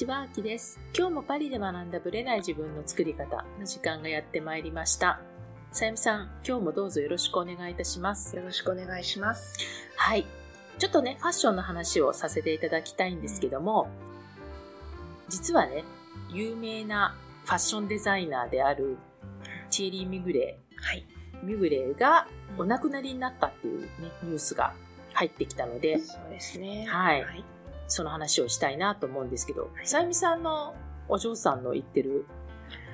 ちは、あきです。今日もパリで学んだブレない自分の作り方の時間がやってまいりました。さゆみさん、今日もどうぞよろしくお願いいたします。よろしくお願いします。はい。ちょっとね、ファッションの話をさせていただきたいんですけども、実はね、有名なファッションデザイナーであるチエリー・ミグレはい。ー、ミグレーがお亡くなりになったっていうね、ニュースが入ってきたので、そうですね。はいはい。その話をしたいなと思うんですけど、さゆみさんのお嬢さんの行ってる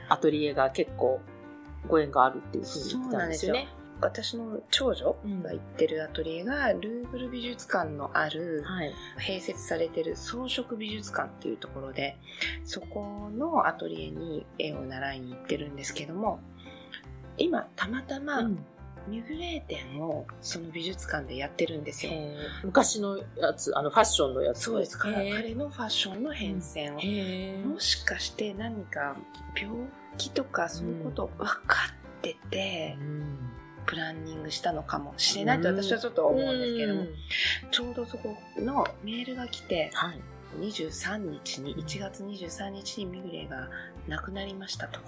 アトリエが結構ご縁があるっていうふうに言ってたんですよね。私の長女が行ってるアトリエが、ルーブル美術館のある、はい。併設されてる装飾美術館っていうところで、そこのアトリエに絵を習いに行ってるんですけども、今、たまたま、うんミュグレー展をその美術館でやってるんですよ。えー。昔のやつ、あのファッションのやつ。そうです。彼のファッションの変遷を。もしかして何か病気とかそういうこと分かってて、うん。プランニングしたのかもしれないと私はちょっと思うんですけども、うん。ちょうどそこのメールが来てはい。23日に1月23日にミグレーが亡くなりましたと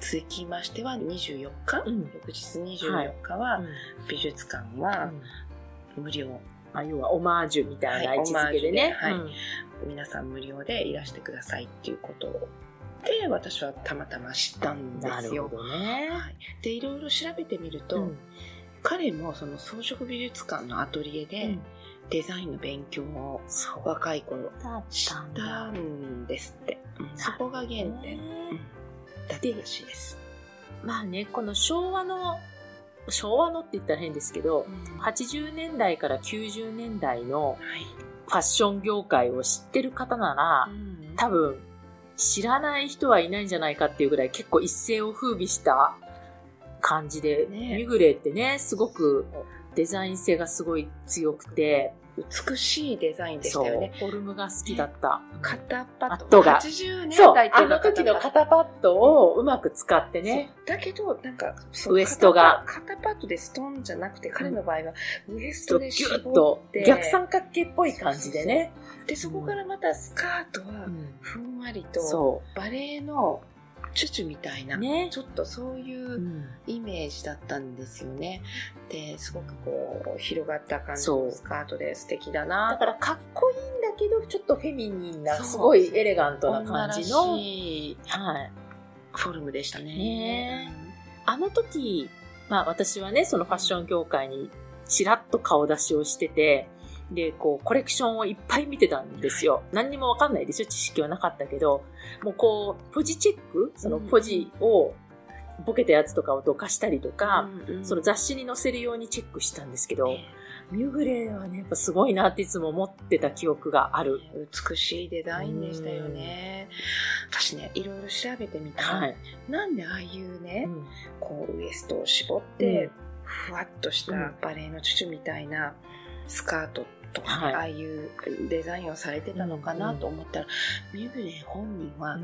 ほ続きましては24日、うん。翌日24日は美術館はうん。無料、まあ、要はオマージュみたいなはい位置づけでね。はい。うん。皆さん無料でいらしてくださいっていうことで私はたまたま知ったんですよ。なるほ。どね。はい、でいろいろ調べてみると、うん。彼もその装飾美術館のアトリエでデザインの勉強を若い頃したんですって、うんそこが原点、だったらしいです、まあね、この昭和の、昭和のって言ったら変ですけど、80年代から90年代のはい。ファッション業界を知ってる方なら、うん。多分知らない人はいないんじゃないかっていうぐらい結構一世を風靡した感じで、ね。ミグレーってね、すごくデザイン性がすごい強くて、美しいデザインでしたよね、フォルムが好きだった。肩パッド。パッドが。80年代あの時の肩パッド。をうまく使ってね、だけどなんかウエストが。肩パッドでストンじゃなくて彼の場合はウエストで絞ュッと逆三角形っぽい感じでね。でそこからまたスカートはうん。ふんわりとそバレエのチュチュみたいな、う。ね。ちょっとそういううんイメージだったんですよね。ですごくこう広がった感じのスカートで素敵だだなからかっこいいんだけど、ちょっとフェミニンな、すごいエレガントな感じの。女らしいはい。フォルムでしたね。ねあの時、まあ私はね、そのファッション業界にちらっと顔出しをしてて、で、こう、コレクションをいっぱい見てたんですよ。何にもわかんないでしょ知識はなかったけど、もうこう、ポジチェックそのポジを、ボケたやつとかをどかしたりとか、うんうんその雑誌に載せるようにチェックしたんですけど、ねミュグレーはね、やっぱすごいなっていつも思ってた記憶がある。美しいデザインでしたよね。私ね、いろいろ調べてみたら、はい。なんでああいうね、うんこうウエストを絞って、ふわっとしたバレエのチュチュみたいなスカートとかね、はいああいうデザインをされてたのかなと思ったら、ミュグレー本人は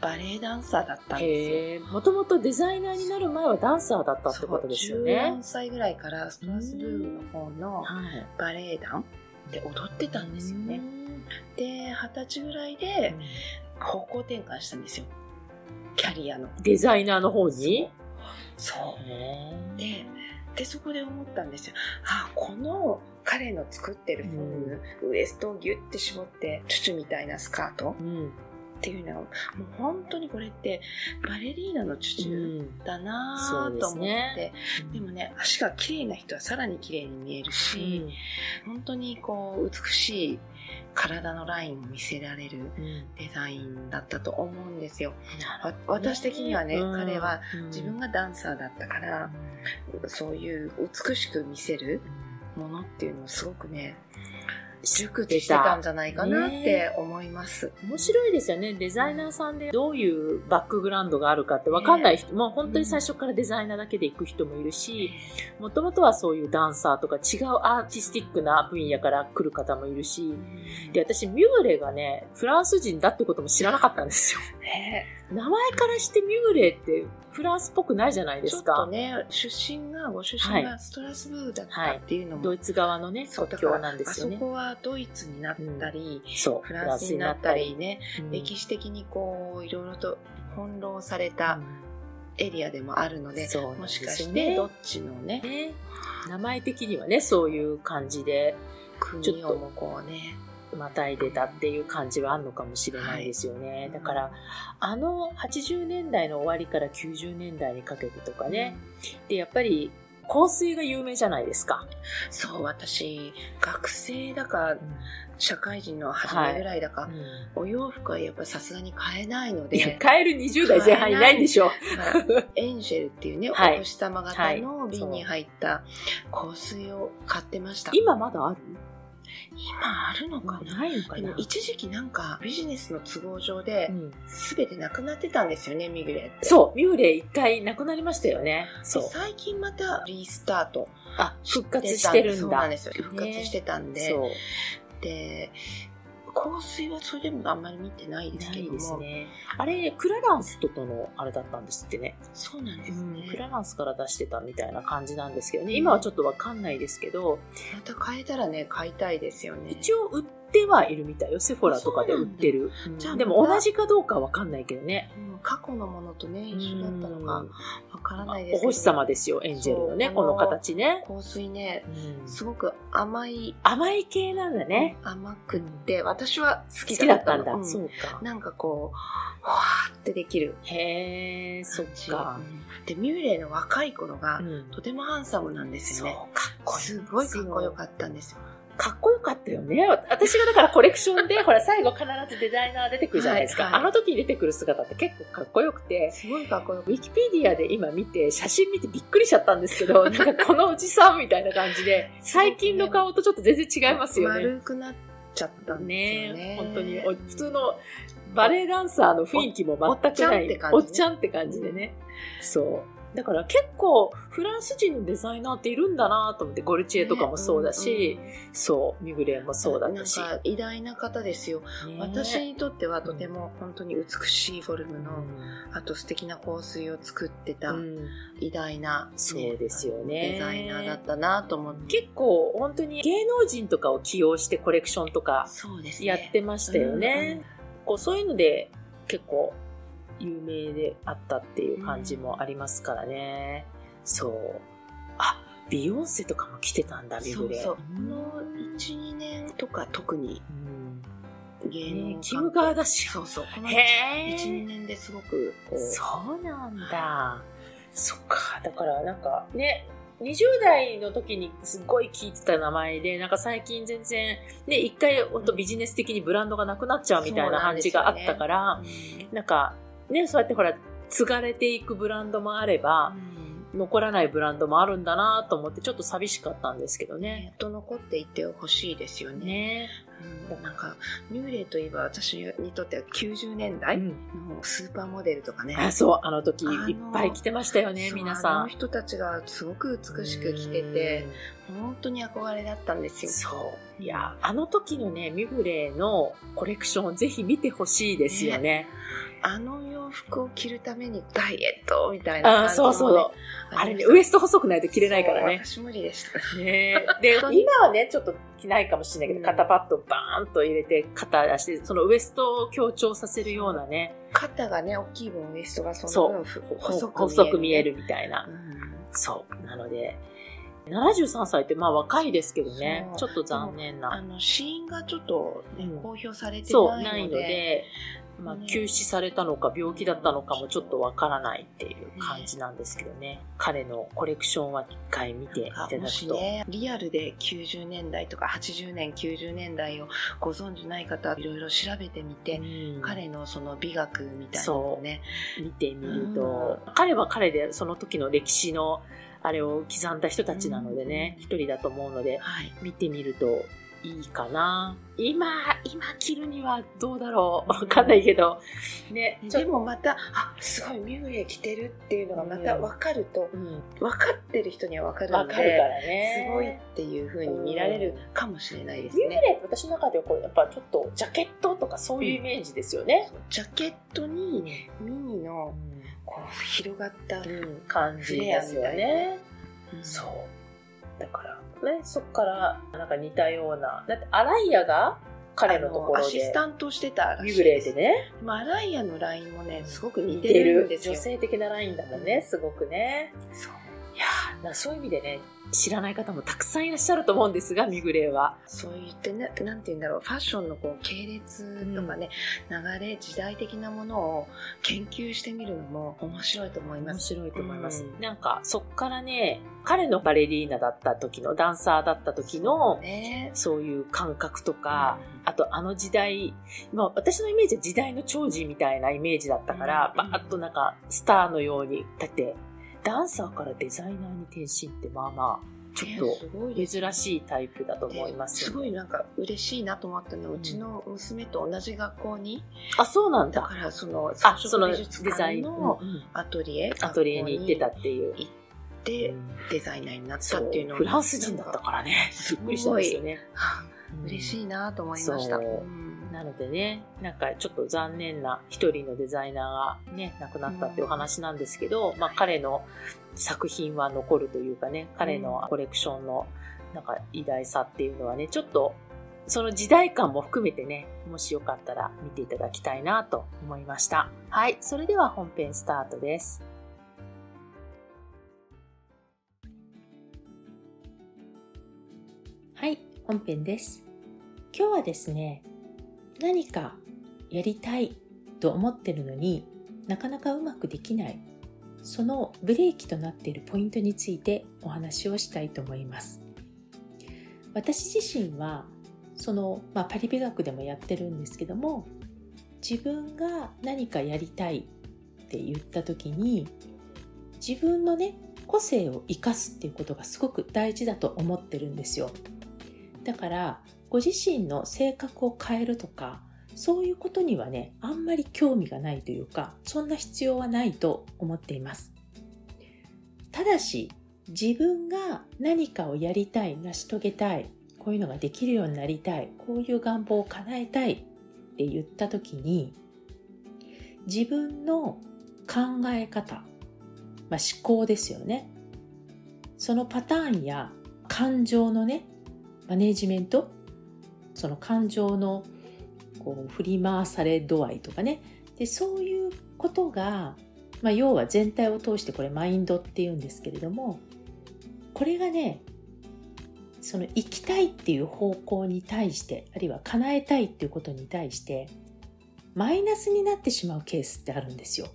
バレエダンサーだったんですよ。もともとデザイナーになる前はダンサーだったってことですよね14。歳ぐらいからストラスブールの方のはい。バレエ団で踊ってたんですよね。で、二十歳ぐらいで方向転換したんですよ。キャリアの。デザイナーの方に？そう。で、で、そこで思ったんですよ。あ、この彼の作ってるフォルム、ウエストをギュッて絞って、チュチュみたいなスカートうん。っていうのは、もう本当にこれってバレリーナのチュチュだなと思って、すね。でもね、足が綺麗な人はさらに綺麗に見えるし、本当にこう、美しい体のラインを見せられるデザインだったと思うんですよ。なるわ私的にはね、うん。彼はうん。自分がダンサーだったから、そういう美しく見せるものっていうのをすごくね、熟知してたんじゃないかなって思います。面白いですよね。デザイナーさんでどういうバックグラウンドがあるかって分かんない人、もう本当に最初からデザイナーだけで行く人もいるし、もともとはそういうダンサーとか違うアーティスティックな分野から来る方もいるし、で、私、ミューレがね、フランス人だってことも知らなかったんですよ。ね名前からしてミューレーってフランスっぽくないじゃないでちょっすか。とね、出身が、ご出身がストラスブールだったっていうのも、ドイツ側のね、国境なんですよね。あそ。こはドイツになったり、そう、フランスになったりね、うん。歴史的にこう、いろいろと翻弄されたエリアでもあるので、もしかしてどっちのね、ね、名前的にはね、そういう感じで、国をもこうね、またいでたっていう感じはあるのかもしれないですよね。い。だから、あの80年代の終わりから90年代にかけてとかね、で、やっぱり香水が有名じゃないですか。そう、私、学生だか、社会人の初めぐらいだか、お洋服はやっぱりさすがに買えないので、買える20代前半いないんでしょ。エンジェルっていうね、はい。お星様型の瓶に入った香水を買ってました。今まだある？今あるのかなないのかな？でも一時期なんかビジネスの都合上でうん全てなくなってたんですよね、ミグレって。そう、ミューレ一回なくなりましたよね。そう。で最近またリスタートあ、復活してるんだ。そうなんですよ。復活してたんで。そう。で、香水はそれでもあんまり見てないですけども。ね。あれ、クラランスととのあれだったんですってね。そうなんですね。クラランスから出してたみたいな感じなんですけどね。今はちょっとわかんないですけど、また買えたらね、買いたいですよね。一応売ってはいるみたいよ。セフォラとかで売ってる。うんじゃあでも同じかどうかわかんないけどね。うん過去のものとね、一緒だったのかわからないですけど。お星様ですよ、エンジェルのね、この形ね。香水ね、うんすごく甘い、甘い系なんだね。甘くって、私は好好ききだったんだ。うんそうか。なんかこう、わーってできるへえ、そっ。か。うんで、ミューレイの若い頃が、うんとてもハンサムなんですよね。かっこいい。すごいかっこよかったんですよ。かっこよかったよね。私がだからコレクションで、ほら、最後必ずデザイナー出てくるじゃないですか。はいはいあの時に出てくる姿って結構かっこよくて、すごいかっこよくウィキペディアで今見て、写真見てびっくりしちゃったんですけど、なんかこのおじさんみたいな感じで、最近の顔とちょっと全然違いますよね。丸くなっちゃったんですよね。ね本当に、お普通のバレエダンサーの雰囲気も全くない。おおっちゃんって感じでね。そう。だから結構フランス人のデザイナーっているんだなと思って、ゴルチエとかもそうだし、そう、ミグレンもそうだったし。なんか偉大な方ですよ。ね私にとってはとても本当に美しいフォルムの、うんあと素敵な香水を作ってたうん偉大な、ねそうですよねデザイナーだったなと思って。結構本当に芸能人とかを起用してコレクションとか。やってましたよね。こうそういうので結構有名であったっていう感じもありますからね。そう。あ、ビヨンセとかも来てたんだ、ビブレ。そうそう。この1、2年とか特にうん芸能ねキム・ガーダシそうそう。この1、へ2ー年ですごくこう。そうなんだ。そっか。だからなんかね、20代の時にすごい聞いてた名前で、なんか最近全然、ね、一回ほんとビジネス的にブランドがなくなっちゃうみたいな感じがあったから、うんなんか、ね、そうやってほら、継がれていくブランドもあれば、残らないブランドもあるんだなと思って、ちょっと寂しかったんですけどね。ね、と残っていってほしいですよね。ね。うんなんか、ミューレイといえば私にとっては90年代のスーパーモデルとかね。あ、そう、あの時いっぱい来てましたよね、皆さん。あの人たちがすごく美しく着てて、本当に憧れだったんですよ。そう。いや、あの時のね、ミュグレーのコレクションをぜひ見てほしいですよね。あの洋服を着るためにダイエットみたいな感あじ。そうそう。あれね、ウエスト細くないと着れないからね。私無理でした。ねで、今はね、ちょっと着ないかもしれないけど、うん肩パッドバーンと入れて、肩出して、そのウエストを強調させるようなね、肩がね、大きい分ウエストがその分ふ細細くく見えるね。みたいなう。んそう。なので、73歳ってまあ若いですけどね、ちょっと残念な。あの、死因がちょっと、ねうん公表されてそう、ないので。まあ、ね休止されたのか病気だったのかもちょっとわからないっていう感じなんですけどね。彼のコレクションは一回見ていただもくと。しね、リアルで90年代とか80年、90年代をご存じない方、いろいろ調べてみて、うん彼のその美学みたいなのをね、見てみると、彼は彼でその時の歴史のあれを刻んだ人たちなのでね、一人だと思うので、はい。見てみるといいかな。今、今着るにはどうだろう。わかんないけど。ね。でもまた、あ、すごいミュグレ着てるっていうのがまた分かると、うん、分かってる人には分かるので、かるからね。すごいっていうふうに見られるかもしれないですね。ミュグレ私の中ではこれやっぱちょっとジャケットとかそういうイメージですよね。うん、ジャケットにミニのこう広がった感じですよね。そう。だから、ね、そっからなんか似たような。だって、アライアが彼のところで。アシスタントしてたらしいグレーでね。まあ、アライアのラインもね、すごく似てるんですよ。女性的なラインだもんね、すごくね。そう。いやそういう意味でね、知らない方もたくさんいらっしゃると思うんですが、ミグレーは。そう言ってね、なんて言うんだろう、ファッションのこう系列とかね、うん、流れ、時代的なものを研究してみるのも面白いと思います。面白いと思います。うん、なんか、そっからね、彼のバレリーナだった時の、ダンサーだった時の、そう,、ね、そういう感覚とか、うん、あとあの時代、まあ私のイメージは時代の長寿みたいなイメージだったから、バーッとなんかスターのように、だってダンサーからデザイナーに転身ってまあまあ、ちょっと珍しいタイプだと思います、ね、すごいなんか嬉しいなと思ったのは、うちの娘と同じ学校に。あ、そうなんだ。だからその、あ、そのデザインのアトリエ、アトリエに行ってたっていう。行ってデザイナーになったっていうのフランス人だったからね。びっくりしたんですよね。嬉しいなと思いました。なのでね、なんかちょっと残念な一人のデザイナーがね、亡くなったっていうお話なんですけど、うん、まあ彼の作品は残るというかね、彼のコレクションのなんか偉大さっていうのはね、ちょっとその時代感も含めてね、もしよかったら見ていただきたいなと思いました。はい、それでは本編スタートです。はい、本編です。今日はですね、何かやりたいと思ってるのになかなかうまくできない。そのブレーキとなっているポイントについてお話をしたいと思います。私自身はその、まあ、パリ美学でもやってるんですけども自分が何かやりたいって言った時に自分のね個性を生かすっていうことがすごく大事だと思ってるんですよ。だからご自身の性格を変えるとか、そういうことにはね、あんまり興味がないというか、そんな必要はないと思っています。ただし、自分が何かをやりたい、成し遂げたい、こういうのができるようになりたい、こういう願望を叶えたいって言った時に、自分の考え方、まあ、思考ですよね。そのパターンや感情のね、マネジメント、その感情のこう振り回され度合いとかねでそういうことが、まあ、要は全体を通してこれマインドっていうんですけれどもこれがねその生きたいっていう方向に対してあるいは叶えたいっていうことに対してマイナスになってしまうケースってあるんですよ。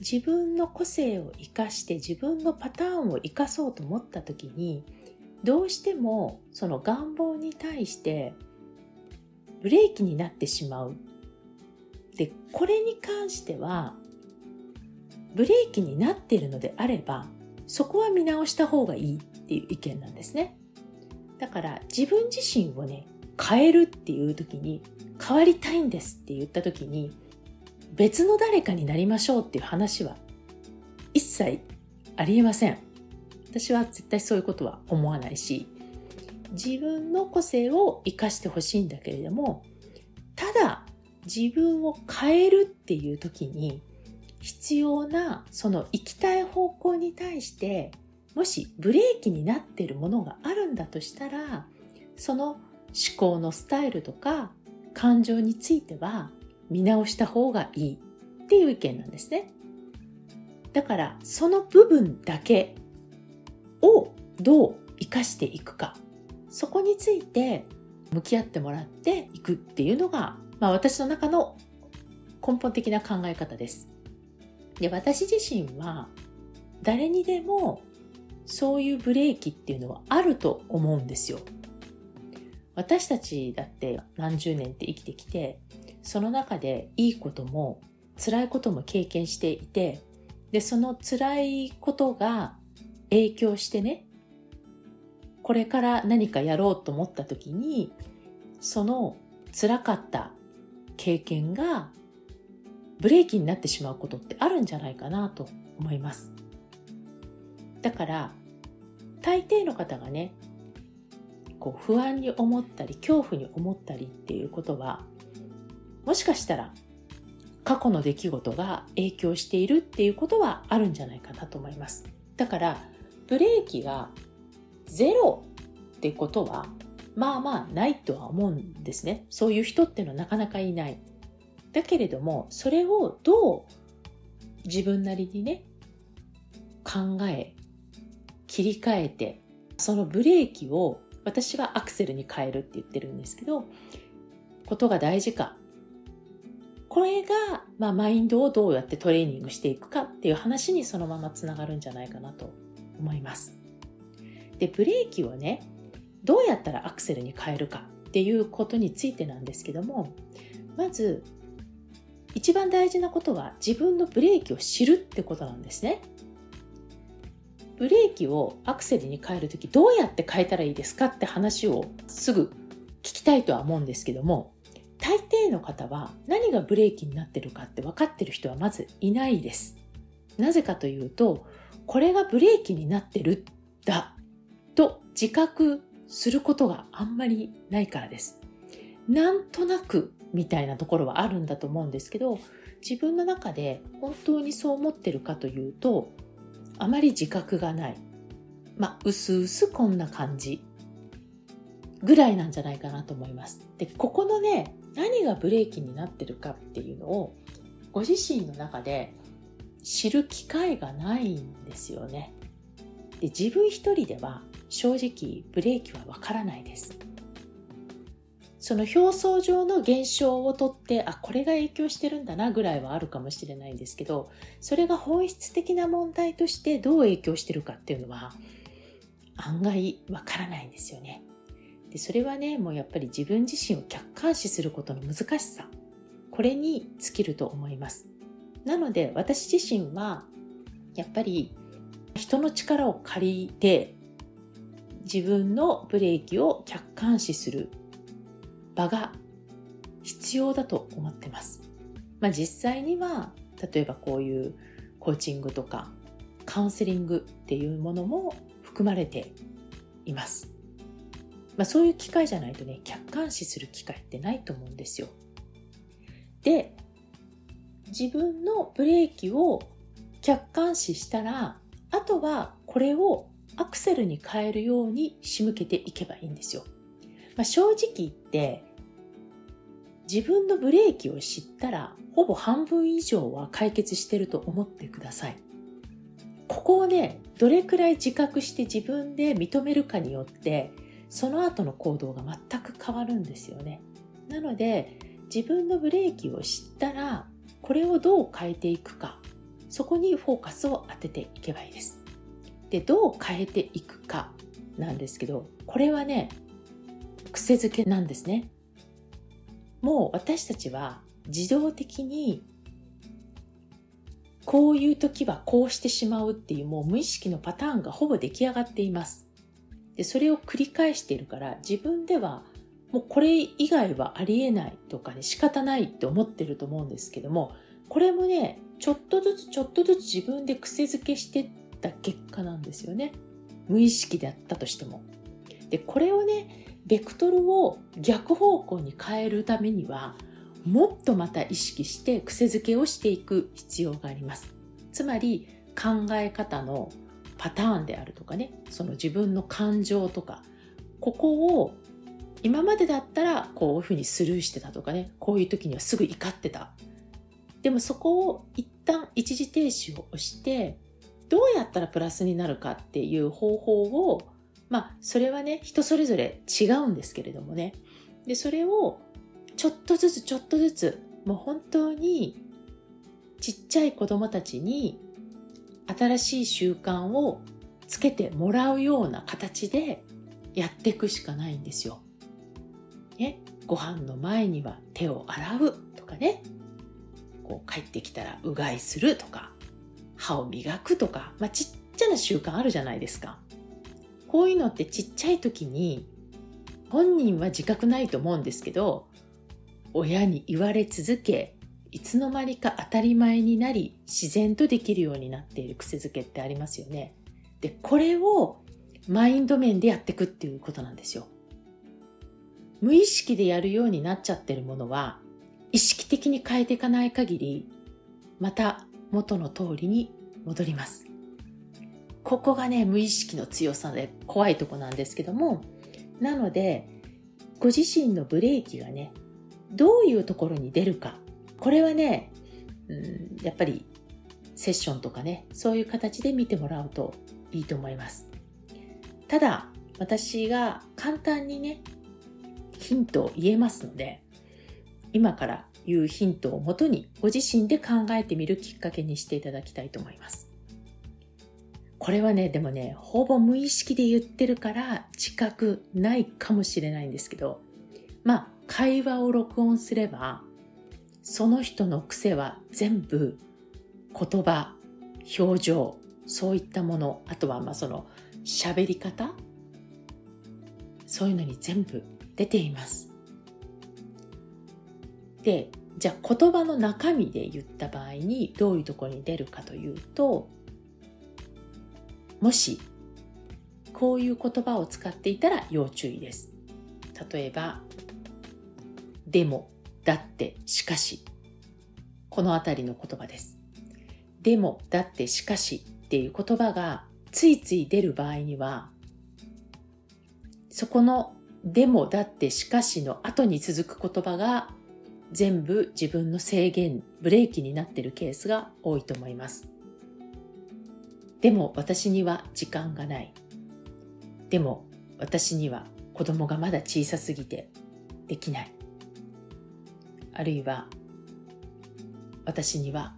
自分の個性を生かして自分のパターンを生かそうと思った時にどうしてもその願望に対してブレーキになってしまう。で、これに関しては、ブレーキになっているのであれば、そこは見直した方がいいっていう意見なんですね。だから自分自身をね、変えるっていう時に、変わりたいんですって言った時に、別の誰かになりましょうっていう話は一切ありえません。私は絶対そういうことは思わないし、自分の個性を生かしてほしいんだけれども、ただ自分を変えるっていう時に必要なその行きたい方向に対してもしブレーキになっているものがあるんだとしたらその思考のスタイルとか感情については見直した方がいいっていう意見なんですね。だからその部分だけをどう生かしていくかそこについて向き合ってもらっていくっていうのが、まあ、私の中の根本的な考え方です。で私自身は誰にでもそういうブレーキっていうのはあると思うんですよ。私たちだって何十年って生きてきてその中でいいことも辛いことも経験していてでその辛いことが影響してねこれから何かやろうと思った時に、その辛かった経験がブレーキになってしまうことってあるんじゃないかなと思います。だから、大抵の方がね、こう不安に思ったり、恐怖に思ったりっていうことは、もしかしたら過去の出来事が影響しているっていうことはあるんじゃないかなと思います。だから、ブレーキがゼロってことは、まあまあないとは思うんですね。そういう人っていうのはなかなかいない。だけれども、それをどう自分なりにね、考え、切り替えて、そのブレーキを私はアクセルに変えるって言ってるんですけど、ことが大事か。これが、まあ、マインドをどうやってトレーニングしていくかっていう話にそのままつながるんじゃないかなと思います。で、ブレーキをね、どうやったらアクセルに変えるかっていうことについてなんですけども、まず、一番大事なことは自分のブレーキを知るってことなんですね。ブレーキをアクセルに変えるときどうやって変えたらいいですかって話をすぐ聞きたいとは思うんですけども、大抵の方は何がブレーキになってるかって分かってる人はまずいないです。なぜかというと、これがブレーキになってるんだと自覚することがあんまりないからです。なんとなくみたいなところはあるんだと思うんですけど、自分の中で本当にそう思ってるかというと、あまり自覚がない。まあ、うすうすこんな感じぐらいなんじゃないかなと思います。で、ここのね、何がブレーキになってるかっていうのを、ご自身の中で知る機会がないんですよね。で自分一人では正直ブレーキはわからないです。その表層上の現象をとって、あ、これが影響してるんだなぐらいはあるかもしれないんですけど、それが本質的な問題としてどう影響してるかっていうのは案外わからないんですよね。で、それはね、もうやっぱり自分自身を客観視することの難しさ、これに尽きると思います。なので私自身はやっぱり人の力を借りて自分のブレーキを客観視する場が必要だと思ってます。まあ、実際には例えばこういうコーチングとかカウンセリングっていうものも含まれています。まあ、そういう機会じゃないとね客観視する機会ってないと思うんですよ。で自分のブレーキを客観視したらあとはこれをアクセルに変えるように仕向けていけばいいんですよ。まあ、正直言って自分のブレーキを知ったらほぼ半分以上は解決してると思ってください。ここをね、どれくらい自覚して自分で認めるかによってその後の行動が全く変わるんですよね。なので自分のブレーキを知ったらこれをどう変えていくかそこにフォーカスを当てていけばいいです。で、どう変えていくかなんですけど、これはね、癖づけなんですね。もう私たちは自動的にこういう時はこうしてしまうっていうもう無意識のパターンがほぼ出来上がっています。で、それを繰り返しているから自分ではもうこれ以外はありえないとかね仕方ないって思ってると思うんですけども、これもね、ちょっとずつちょっとずつ自分で癖づけしてった結果なんですよね。無意識であったとしても。で、これをね、ベクトルを逆方向に変えるためには、もっとまた意識して癖づけをしていく必要があります。つまり、考え方のパターンであるとかね、その自分の感情とか、ここを今までだったらこういうふうにスルーしてたとかね、こういう時にはすぐ怒ってた。でもそこを一旦一時停止を押して、どうやったらプラスになるかっていう方法を、まあ、それはね、人それぞれ違うんですけれどもね。で、それをちょっとずつちょっとずつ、もう本当にちっちゃい子供たちに新しい習慣をつけてもらうような形でやっていくしかないんですよ。ね、ご飯の前には手を洗うとかね、こう帰ってきたらうがいするとか、歯を磨くとか、まあ、ちっちゃな習慣あるじゃないですか。こういうのってちっちゃい時に本人は自覚ないと思うんですけど親に言われ続けいつの間にか当たり前になり自然とできるようになっている癖づけってありますよね。でこれをマインド面でやっていくっていうことなんですよ。無意識でやるようになっちゃってるものは意識的に変えていかない限りまた元の通りに戻ります。ここがね、無意識の強さで怖いとこなんですけども、なので、ご自身のブレーキがね、どういうところに出るか。これはね、うん、やっぱりセッションとかね、そういう形で見てもらうといいと思います。ただ、私が簡単にね、ヒントを言えますので、今から言うヒントをもとにご自身で考えてみるきっかけにしていただきたいと思います。これはね、でもね、ほぼ無意識で言ってるから自覚ないかもしれないんですけど、まあ、会話を録音すれば、その人の癖は全部言葉、表情、そういったもの、あとはまあその喋り方、そういうのに全部出ています。で、じゃあ言葉の中身で言った場合にどういうところに出るかというと、もしこういう言葉を使っていたら要注意です。例えば、でも、だって、しかし。このあたりの言葉です。でも、だって、しかしっていう言葉がついつい出る場合には、そこのでも、だって、しかしの後に続く言葉が全部自分の制限、ブレーキになっているケースが多いと思います。でも私には時間がない。でも私には子供がまだ小さすぎてできない。あるいは私には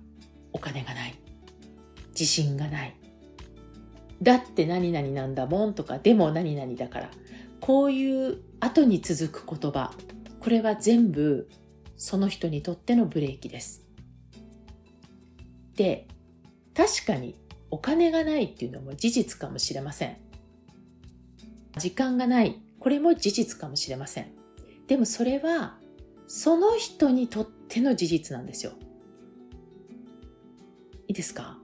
お金がない。自信がない。だって何々なんだもんとか、でも何々だから。こういう後に続く言葉。これは全部その人にとってのブレーキです。で、確かにお金がないっていうのも事実かもしれません。時間がない。これも事実かもしれません。でもそれは、その人にとっての事実なんですよ。いいですか？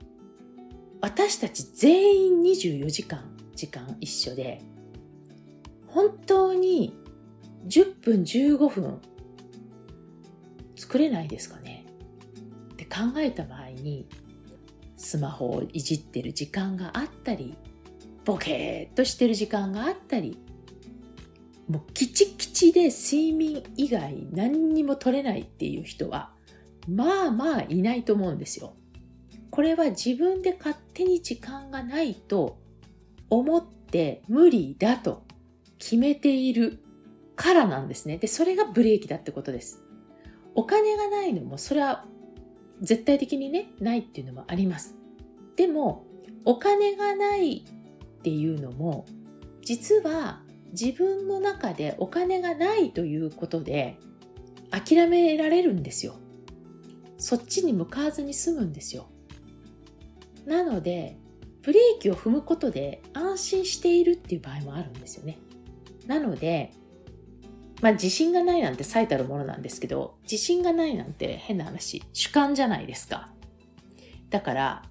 私たち全員24時間、時間一緒で、本当に10分15分作れないですかね？って考えた場合にスマホをいじってる時間があったり、ボケーっとしてる時間があったり、もうキチキチで睡眠以外何にも取れないっていう人は、まあまあいないと思うんですよ。これは自分で勝手に時間がないと思って無理だと決めているからなんですね。で、それがブレーキだってことです。お金がないのもそれは絶対的にね、ないっていうのもあります。でも、お金がないっていうのも、実は自分の中でお金がないということで諦められるんですよ。そっちに向かわずに済むんですよ。なので、ブレーキを踏むことで安心しているっていう場合もあるんですよね。なので、まあ自信がないなんて最たるものなんですけど、自信がないなんて変な話、主観じゃないですか。だから、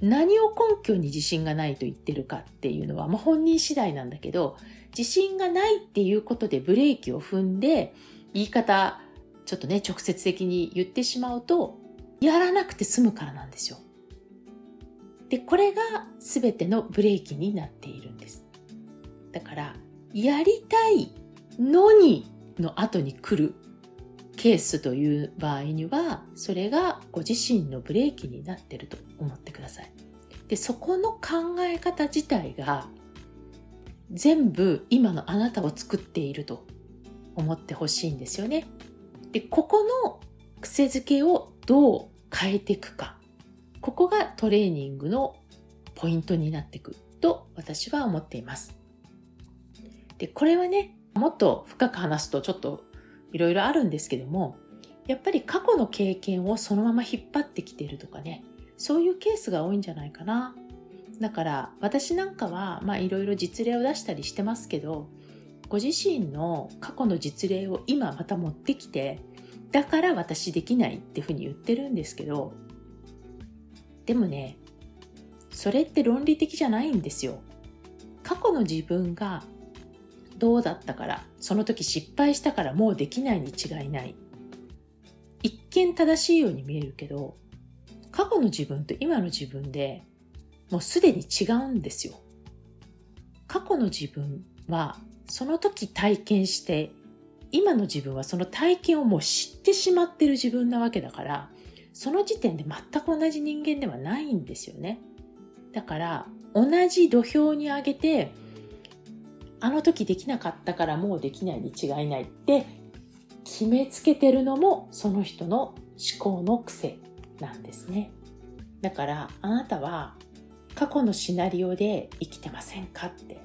何を根拠に自信がないと言ってるかっていうのは、まあ、本人次第なんだけど、自信がないっていうことでブレーキを踏んで、言い方、ちょっとね、直接的に言ってしまうと、やらなくて済むからなんですよ。で、これが全てのブレーキになっているんです。だから、やりたいのにの後に来るケースという場合には、それがご自身のブレーキになってると思ってください。で、そこの考え方自体が全部今のあなたを作っていると思ってほしいんですよね。で、ここの癖づけをどう変えていくか。ここがトレーニングのポイントになっていくと私は思っています。で、これはね、もっと深く話すとちょっといろいろあるんですけども、やっぱり過去の経験をそのまま引っ張ってきてるとかね、そういうケースが多いんじゃないかな。だから私なんかはまあいろいろ実例を出したりしてますけどご自身の過去の実例を今また持ってきてだから私できないっていうふうに言ってるんですけどでもねそれって論理的じゃないんですよ過去の自分がどうだったからその時失敗したからもうできないに違いない。一見正しいように見えるけど過去の自分と今の自分でもうすでに違うんですよ。過去の自分はその時体験して今の自分はその体験をもう知ってしまってる自分なわけだからその時点で全く同じ人間ではないんですよね。だから同じ土俵に上げてあの時できなかったからもうできないに違いないって決めつけてるのもその人の思考の癖なんですね。だからあなたは過去のシナリオで生きてませんかって。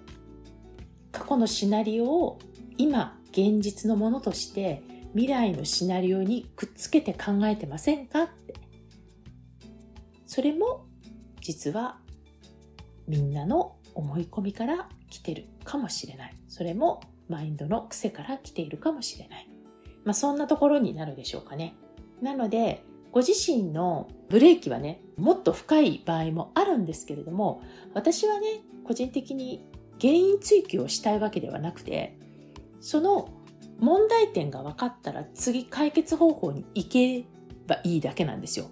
過去のシナリオを今現実のものとして未来のシナリオにくっつけて考えてませんかって。それも実はみんなの思い込みから来てるかもしれない。それもマインドの癖から来ているかもしれない。まあそんなところになるでしょうかね。なのでご自身のブレーキはねもっと深い場合もあるんですけれども私はね個人的に原因追求をしたいわけではなくてその問題点が分かったら次解決方法に行けばいいだけなんですよ。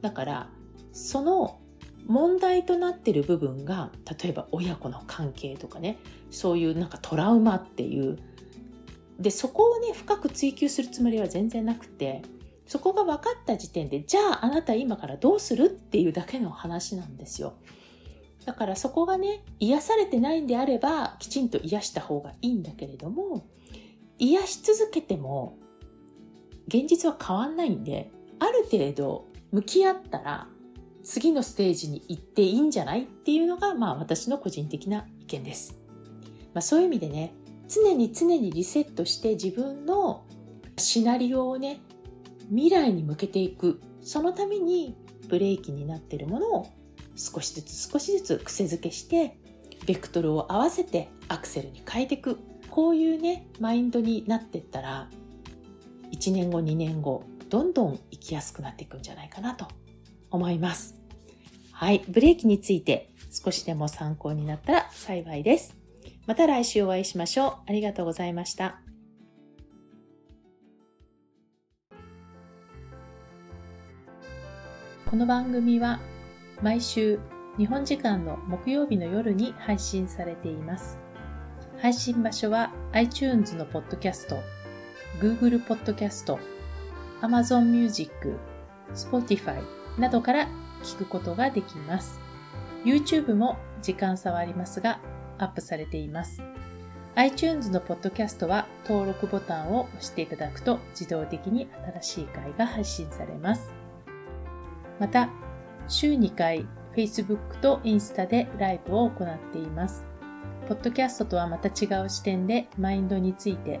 だからその問題となってる部分が例えば親子の関係とかねそういうなんかトラウマっていうでそこをね深く追求するつもりは全然なくてそこが分かった時点でじゃああなた今からどうするっていうだけの話なんですよ。だからそこがね、癒されてないんであれば、きちんと癒した方がいいんだけれども、癒し続けても、現実は変わんないんで、ある程度向き合ったら、次のステージに行っていいんじゃない？っていうのが、まあ私の個人的な意見です。まあそういう意味でね、常に常にリセットして自分のシナリオをね、未来に向けていく。そのためにブレーキになっているものを少しずつ少しずつ癖づけしてベクトルを合わせてアクセルに変えていくこういうねマインドになっていったら1年後2年後どんどん生きやすくなっていくんじゃないかなと思います。はい。ブレーキについて少しでも参考になったら幸いです。また来週お会いしましょう。ありがとうございました。この番組は毎週日本時間の木曜日の夜に配信されています。配信場所は iTunes のポッドキャスト、Google ポッドキャスト、Amazon Music、Spotify などから聞くことができます。YouTube も時間差はありますがアップされています。iTunes のポッドキャストは登録ボタンを押していただくと自動的に新しい回が配信されます。また、週2回 Facebook とインスタでライブを行っています。ポッドキャストとはまた違う視点でマインドについて、